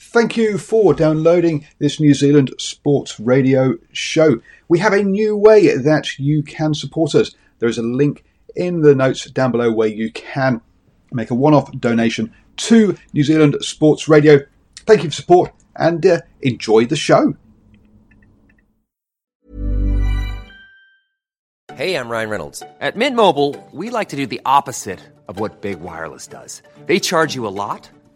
Thank you for downloading this New Zealand Sports Radio show. We have a new way that you can support us. There is a link in the notes down below where you can make a one off donation to New Zealand Sports Radio. Thank you for support and uh, enjoy the show. Hey, I'm Ryan Reynolds. At Mint Mobile, we like to do the opposite of what Big Wireless does. They charge you a lot,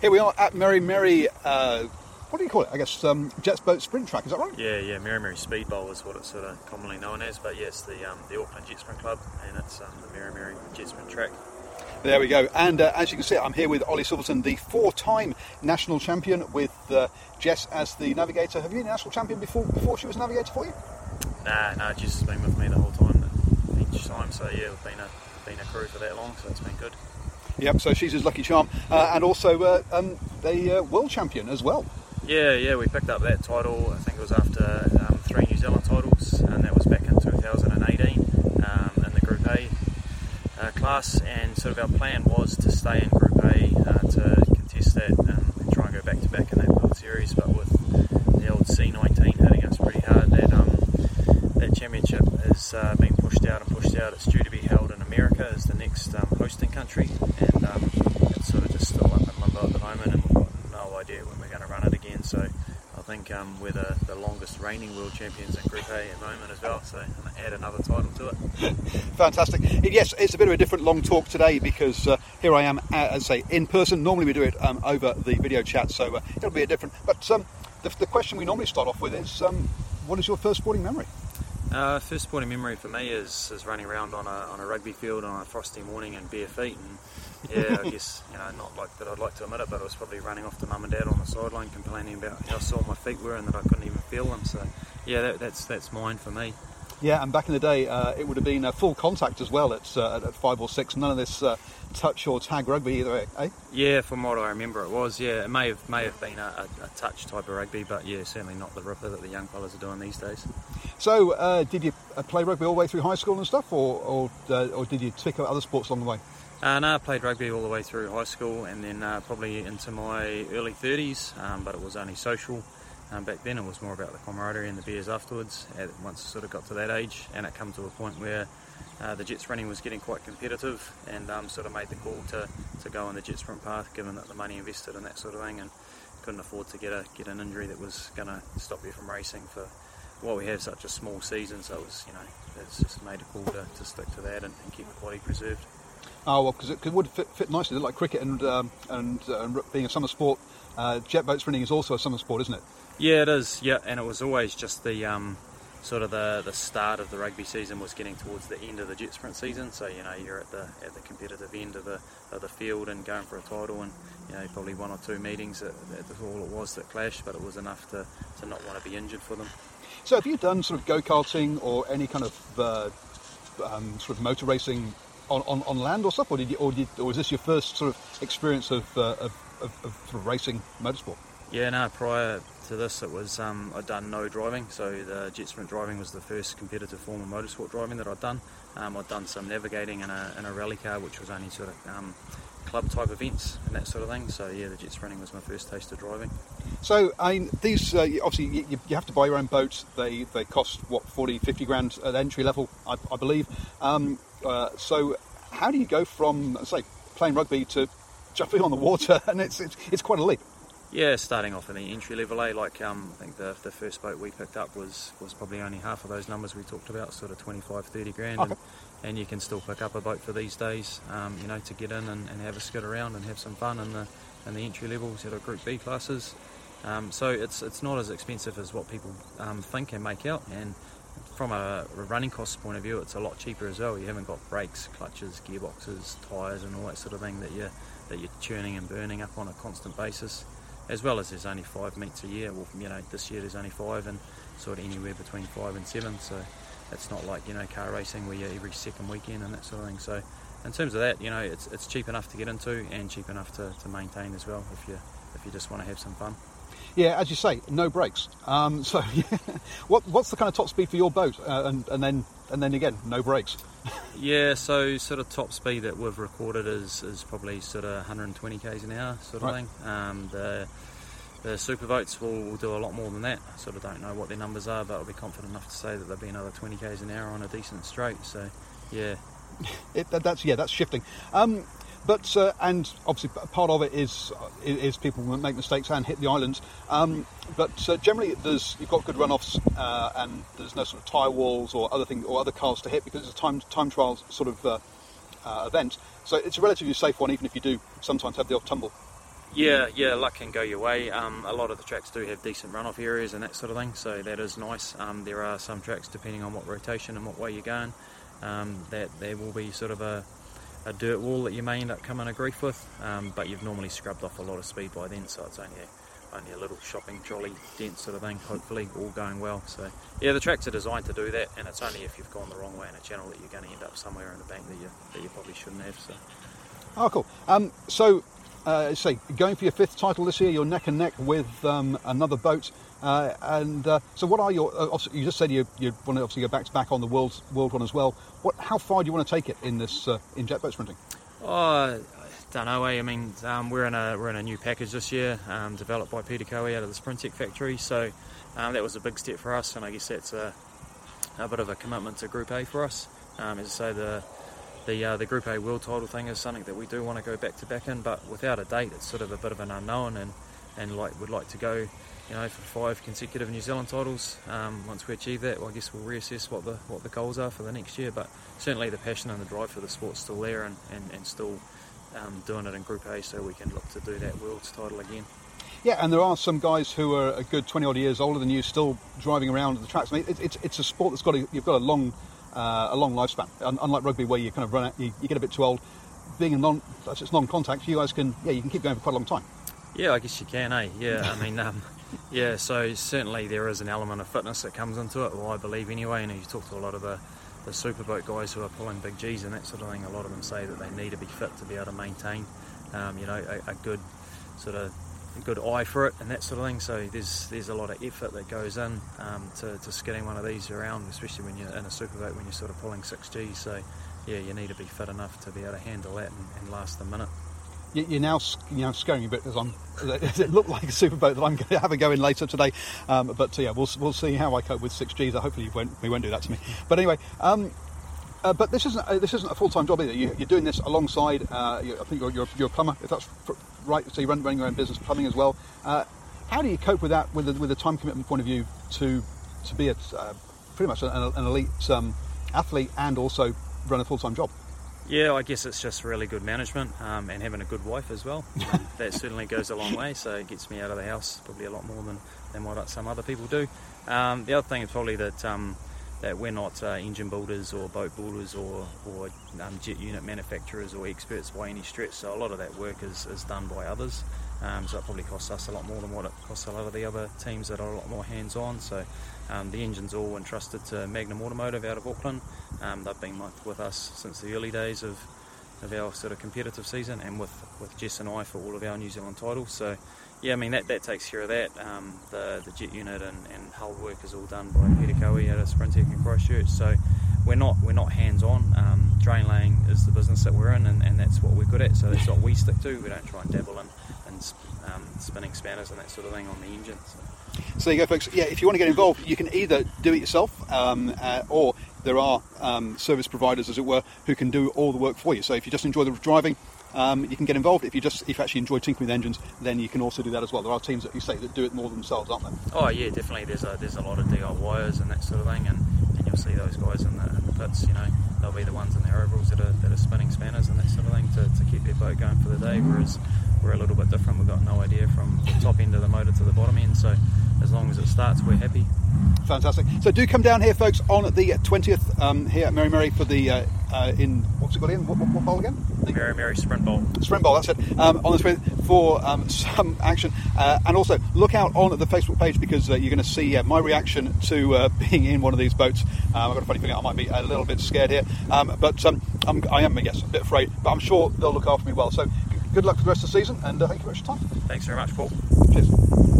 Here we are at Meremere, uh, what do you call it? I guess um, Jets Boat Sprint Track, is that right? Yeah, yeah, Meremere Speed Bowl is what it's sort of commonly known as, but yes, the um, the Auckland Jet Sprint Club, and it's um, the Meremere Jet Sprint Track. There we go. And uh, as you can see, I'm here with Ollie Silverton, the four-time national champion, with uh, Jess as the navigator. Have you been a national champion before? Before she was a navigator for you? Nah, nah, Jess has been with me the whole time, each time. So yeah, we've been a been a crew for that long, so it's been good. Yep. So she's his lucky charm, uh, and also uh, um, the uh, world champion as well. Yeah, yeah, we picked up that title. I think it was after um, three New Zealand titles, and that was back in 2018 um, in the Group A uh, class. And sort of our plan was to stay in Group A uh, to contest that and try and go back to back in that World Series. But with the old C19 hitting us pretty hard, that um, that championship has uh, been pushed out and pushed out. It's due to be held America as the next um, hosting country, and um, it's sort of just still up in limbo at the moment, and we've got no idea when we're going to run it again. So I think um, we're the, the longest reigning world champions in Group A at the moment as well. So I'm going to add another title to it. Fantastic. Yes, it's a bit of a different long talk today because uh, here I am, uh, as I say, in person. Normally we do it um, over the video chat, so uh, it'll be a different. But um, the, the question we normally start off with is, um, what is your first sporting memory? Uh, first sporting memory for me is, is running around on a, on a rugby field on a frosty morning in bare feet. And yeah, I guess, you know, not like that I'd like to admit it, but I was probably running off to mum and dad on the sideline complaining about how sore my feet were and that I couldn't even feel them. So yeah, that, that's, that's mine for me. Yeah, and back in the day, uh, it would have been uh, full contact as well at, uh, at five or six. None of this uh, touch or tag rugby either, eh? Yeah, from what I remember, it was. Yeah, it may have may have been a, a, a touch type of rugby, but yeah, certainly not the ripper that the young fellas are doing these days. So, uh, did you uh, play rugby all the way through high school and stuff, or or, uh, or did you pick up other sports along the way? Uh, no, I played rugby all the way through high school and then uh, probably into my early 30s, um, but it was only social. Um, back then, it was more about the camaraderie and the beers afterwards. Once I sort of got to that age, and it come to a point where uh, the Jets running was getting quite competitive, and um, sort of made the call to, to go on the Jet Sprint path, given that the money invested and that sort of thing, and couldn't afford to get a get an injury that was going to stop you from racing for well, we have such a small season, so it was you know it's just made a call to, to stick to that and, and keep the quality preserved. Oh well, because it, it would fit, fit nicely, like cricket and um, and, uh, being a summer sport. Uh, jet boat sprinting is also a summer sport, isn't it? Yeah, it is. Yeah, and it was always just the um, sort of the, the start of the rugby season was getting towards the end of the jet sprint season. So you know you're at the at the competitive end of the of the field and going for a title, and you know probably one or two meetings that, that all it was that clashed, but it was enough to, to not want to be injured for them. So, have you done sort of go karting or any kind of uh, um, sort of motor racing on, on, on land or stuff, or did you, or, did, or was this your first sort of experience of, uh, of, of, of sort of racing motorsport? Yeah, no. Prior to this, it was um, I'd done no driving, so the jet sprint driving was the first competitive form of motorsport driving that I'd done. Um, I'd done some navigating in a, in a rally car, which was only sort of um, club type events and that sort of thing. So yeah, the jet sprinting was my first taste of driving. So I mean, these uh, obviously you, you, have to buy your own boats. They they cost what 40, 50 grand at entry level, I, I believe. Um, uh, so how do you go from say playing rugby to jumping on the water? And it's it's, it's quite a leap. Yeah, starting off in the entry level, eh? Like um, I think the, the first boat we picked up was, was probably only half of those numbers we talked about, sort of 25, 30 grand. Okay. And, and you can still pick up a boat for these days, um, you know, to get in and, and have a skid around and have some fun in the in the entry level sort of Group B classes. Um, so it's it's not as expensive as what people um, think and make out, and from a running costs point of view, it's a lot cheaper as well. You haven't got brakes, clutches, gearboxes, tyres, and all that sort of thing that you that you're churning and burning up on a constant basis. As well as there's only five meets a year. Well, you know, this year there's only five, and sort of anywhere between five and seven. So it's not like you know car racing where you're every second weekend and that sort of thing. So in terms of that, you know, it's, it's cheap enough to get into and cheap enough to, to maintain as well if you if you just want to have some fun. Yeah, as you say, no brakes. Um, so, what, what's the kind of top speed for your boat? Uh, and, and then and then again, no brakes. Yeah, so sort of top speed that we've recorded is, is probably sort of 120 k's an hour sort of Right. thing. Um, the the super boats will, will do a lot more than that. I sort of don't know what their numbers are, but I'll be confident enough to say that they'll be another 20 k's an hour on a decent straight. So, yeah, It, that, that's yeah, that's shifting. Um, but uh, and obviously part of it is is people make mistakes and hit the islands. Um, but uh, generally, there's you've got good runoffs uh, and there's no sort of tyre walls or other thing or other cars to hit because it's a time time trial sort of uh, uh, event. So it's a relatively safe one, even if you do sometimes have the odd tumble. Yeah, yeah, luck can go your way. Um, a lot of the tracks do have decent runoff areas and that sort of thing, so that is nice. Um, there are some tracks, depending on what rotation and what way you're going, um, that there will be sort of a, a dirt wall that you may end up coming to grief with, um, but you've normally scrubbed off a lot of speed by then, so it's only a, only a little shopping trolley dent sort of thing, hopefully, all going well. So, yeah, the tracks are designed to do that, and it's only if you've gone the wrong way in a channel that you're going to end up somewhere in the bank that you, that you probably shouldn't have. So. Oh, cool. Um, so, uh, say, going for your fifth title this year, you're neck and neck with um, another boat. Uh, and uh, so, what are your? Uh, you just said you you want to obviously go back to back on the world world one as well. What? How far do you want to take it in this uh, in jet boat sprinting? Oh, I don't know. eh? I mean, um, we're in a we're in a new package this year, um, developed by Peter Coe out of the Sprintec factory. So um, that was a big step for us, and I guess that's a, a bit of a commitment to Group A for us. Um, as I say, the the uh, the Group A world title thing is something that we do want to go back to back in, but without a date, it's sort of a bit of an unknown, and and like would like to go, you know, for five consecutive New Zealand titles. Um, once we achieve that, well, I guess we'll reassess what the what the goals are for the next year. But certainly the passion and the drive for the sport's still there, and and, and still um, doing it in Group A, so we can look to do that world's title again. Yeah, and there are some guys who are a good twenty odd years older than you, still driving around the tracks. I mean, it, it's it's a sport that's got a, you've got a long uh, a long lifespan. Unlike rugby, where you kind of run out, you, you get a bit too old. Being a non, it's non-contact. You guys can, yeah, you can keep going for quite a long time. Yeah, I guess you can, eh? Yeah, I mean, um, yeah. So certainly there is an element of fitness that comes into it. Well, I believe anyway. And you talk to a lot of the the superboat guys who are pulling big G's and that sort of thing. A lot of them say that they need to be fit to be able to maintain, um, you know, a, a good sort of a good eye for it and that sort of thing. So there's there's a lot of effort that goes in um, to, to skidding one of these around, especially when you're in a superboat when you're sort of pulling six G's. So yeah, you need to be fit enough to be able to handle that and, and last the minute. You- You're now, you know, scaring me a bit because I'm. It looked like a superboat that I'm going to have a go in later today, um, but uh, yeah, we'll we'll see how I cope with six Gs. Hopefully, you won't, we won't do that to me. But anyway, um, uh, but this isn't uh, this isn't a full time job either. You, you're doing this alongside. Uh, you, I think you're, you're, you're a plumber, if that's right. So you're run, running your own business, plumbing as well. Uh, how do you cope with that, with the, with a time commitment point of view, to to be a, uh, pretty much an, an elite um, athlete and also run a full time job? Yeah, I guess it's just really good management um, and having a good wife as well. Um, that certainly goes a long way, so it gets me out of the house probably a lot more than, than what some other people do. Um, the other thing is probably that um, that we're not uh, engine builders or boat builders or, or um, jet unit manufacturers or experts by any stretch, so a lot of that work is, is done by others. Um, so it probably costs us a lot more than what it costs a lot of the other teams that are a lot more hands-on. So um, the engine's all entrusted to Magnum Automotive out of Auckland. Um, they've been with- with us since the early days of, of our sort of competitive season, and with, with Jess and I for all of our New Zealand titles. So yeah, I mean that, that takes care of that. Um, the the jet unit and, and hull work is all done by Peter Coe out of Sprintec in Christchurch. So we're not we're not hands on. Um, drain laying is the business that we're in, and, and that's what we're good at. So that's what we stick to. We don't try and dabble in, in um, spinning spanners and that sort of thing on the engine. So. So there you go, folks. Yeah, if you want to get involved, you can either do it yourself, um, uh, or there are um, service providers, as it were, who can do all the work for you. So if you just enjoy the driving, um, you can get involved. If you just if you actually enjoy tinkering with engines, then you can also do that as well. There are teams that you say that do it more themselves, aren't there? Oh yeah, definitely. There's a there's a lot of DIYers and that sort of thing, and, and you'll see those guys in the, in the pits. You know, they'll be the ones in their overalls that are, that are spinning spanners and that sort of thing to, to keep their boat going for the day. Whereas we're a little bit different. We've got no idea from the top end of the motor to the bottom end. So as long as it starts, we're happy. Fantastic. So do come down here, folks, on the 20th um, here at Meremere for the uh, uh, in what's it got in? What, what, what bowl again? The Meremere Sprint Bowl. Sprint Bowl. That's it. Um, on the with for um, some action, uh, and also look out on the Facebook page because uh, you're going to see uh, my reaction to uh, being in one of these boats. Um, I've got a funny feeling I might be a little bit scared here, um, but um, I'm, I am, yes, a bit afraid. But I'm sure they'll look after me well. So good luck for the rest of the season, and thank you very much for your time. Thanks very much, Paul. Cheers.